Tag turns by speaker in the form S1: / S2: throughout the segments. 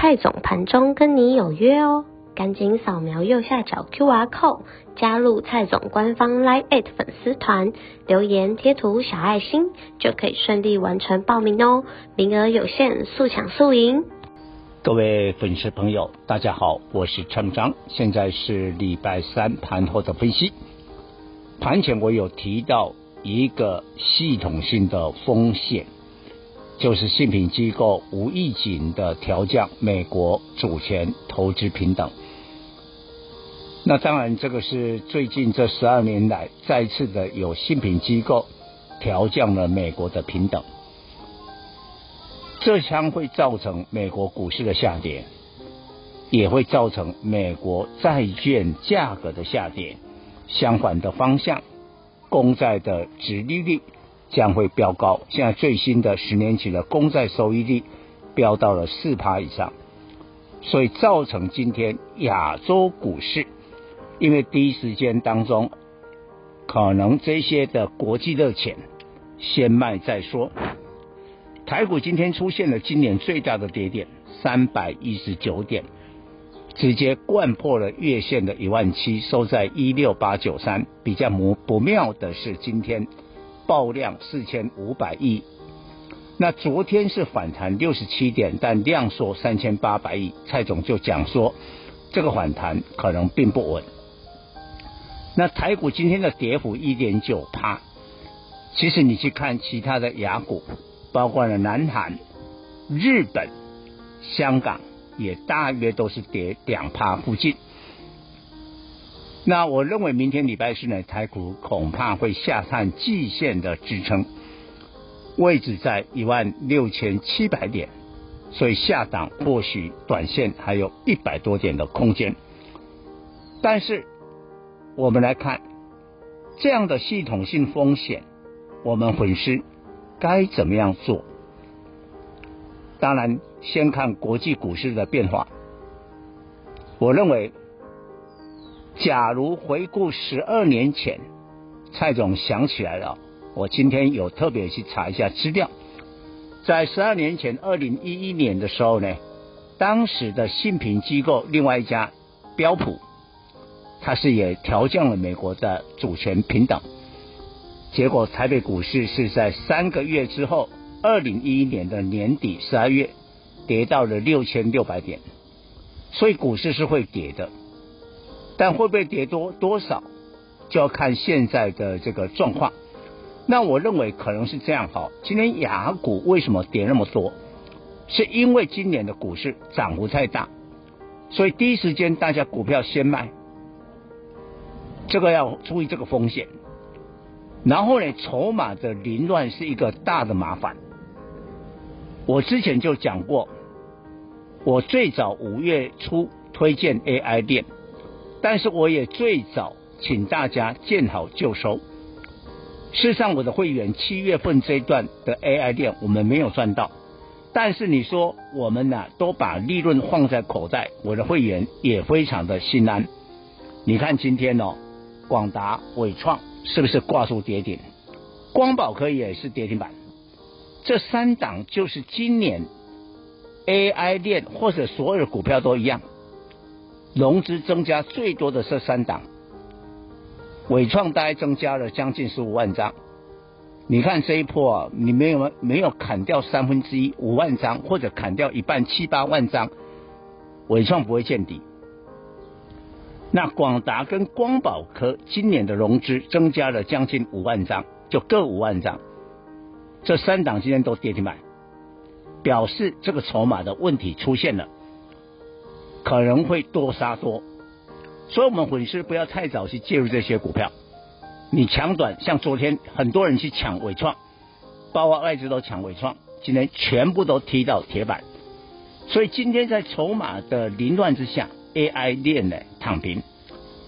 S1: 蔡总盘中跟你有约哦，赶紧扫描右下角 QR code 加入蔡总官方 Line@ 粉丝团，留言贴图小爱心就可以顺利完成报名哦，名额有限，速抢速赢。
S2: 各位粉丝朋友，大家好，我是蔡章，现在是礼拜三盘后的分析。盘前我有提到一个系统性的风险。就是信评机构无预警的调降美国主权投资平等，那当然这个是最近这十二年来再次的有信评机构调降了美国的平等，这将会造成美国股市的下跌，也会造成美国债券价格的下跌。相反的方向，公债的殖利率。将会飙高，现在最新的十年期的公债收益率飙到了四趴以上，所以造成今天亚洲股市，因为第一时间当中，可能这些的国际热钱先卖再说，台股今天出现了今年最大的跌点三百一十九点，直接掼破了月线的一万七，收在一六八九三。比较不不妙的是今天。爆量四千五百亿，那昨天是反弹六十七点，但量缩三千八百亿。蔡总就讲说，这个反弹可能并不稳。那台股今天的跌幅一点九趴，其实你去看其他的雅股，包括了南韩、日本、香港，也大约都是跌两趴附近。那我认为明天礼拜四呢，台股恐怕会下探季线的支撑位置在一万六千七百点，所以下档或许短线还有一百多点的空间。但是我们来看这样的系统性风险，我们粉丝该怎么样做？当然，先看国际股市的变化。我认为。假如回顾十二年前，蔡总想起来了，我今天有特别去查一下资料，在十二年前，二零一一年的时候呢，当时的信评机构另外一家标普，它是也调降了美国的主权平等，结果台北股市是在三个月之后，二零一一年的年底十二月，跌到了六千六百点，所以股市是会跌的。但会不会跌多多少，就要看现在的这个状况。那我认为可能是这样哈。今天雅股为什么跌那么多？是因为今年的股市涨幅太大，所以第一时间大家股票先卖，这个要注意这个风险。然后呢，筹码的凌乱是一个大的麻烦。我之前就讲过，我最早五月初推荐 AI 链。但是我也最早请大家见好就收。事实上，我的会员七月份这一段的 AI 链我们没有赚到，但是你说我们呢都把利润放在口袋，我的会员也非常的心安。你看今天哦，广达、伟创是不是挂出跌停？光宝科也是跌停板。这三档就是今年 AI 链或者所有的股票都一样。融资增加最多的是三档，伟创大概增加了将近十五万张。你看这一波啊，你没有没有砍掉三分之一五万张，或者砍掉一半七八万张，伟创不会见底。那广达跟光宝科今年的融资增加了将近五万张，就各五万张。这三档今天都跌停板，表示这个筹码的问题出现了。可能会多杀多，所以我们粉丝不要太早去介入这些股票。你抢短，像昨天很多人去抢纬创，包括外资都抢纬创，今天全部都踢到铁板。所以今天在筹码的凌乱之下，AI 链呢躺平，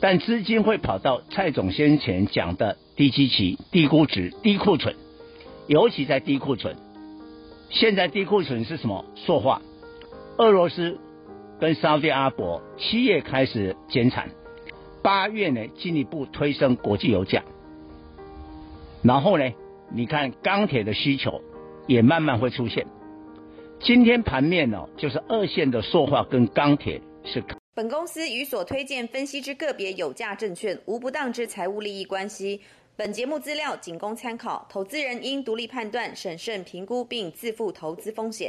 S2: 但资金会跑到蔡总先前讲的低基期、低估值、低库存，尤其在低库存。现在低库存是什么？塑化，俄罗斯跟沙特阿伯七月开始减产，八月呢进一步推升国际油价，然后呢，你看钢铁的需求也慢慢会出现。今天盘面呢，就是二线的塑化跟钢铁是。
S3: 本公司与所推荐分析之个别有价证券无不当之财务利益关系。本节目资料仅供参考，投资人应独立判断、审慎评估并自负投资风险。